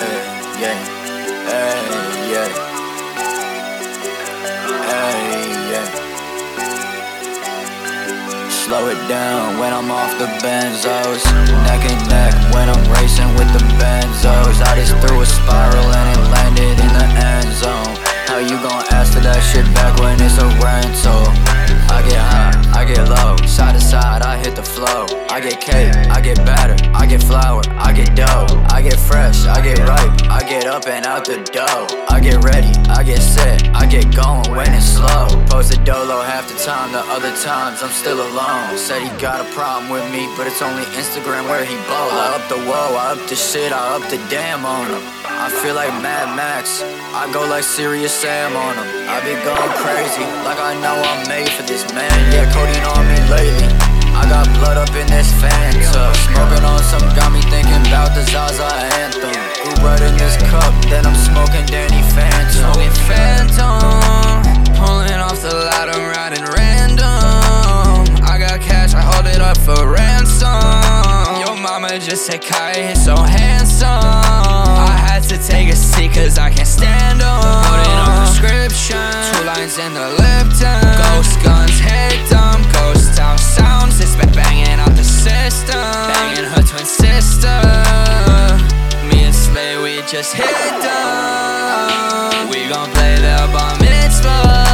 Hey, yeah. Hey, yeah. Hey, yeah. Slow it down when I'm off the benzos. Neck and neck I get cake, I get batter, I get flour, I get dough. I get fresh, I get ripe, I get up and out the dough. I get ready, I get set, I get going when it's slow. Posted dolo half the time, the other times I'm still alone. Said he got a problem with me, but it's only Instagram where he bowl. I up the whoa, I up the shit, I up the damn on him. I feel like Mad Max, I go like Serious Sam on him. I be going crazy, like I know I'm made for this man. Yeah, codeine on me lately. I got blood up in this Fanta. Smoking on some got me thinking about the Zaza anthem. Who brought in this cup? Then I'm smoking Danny Phantom. Smoking Phantom, pulling off the ladder, riding random. I got cash, I hold it up for ransom. Your mama just said Kai is so handsome. I had to take a seat cause I just hit down. We gon' play the bar mitzvah.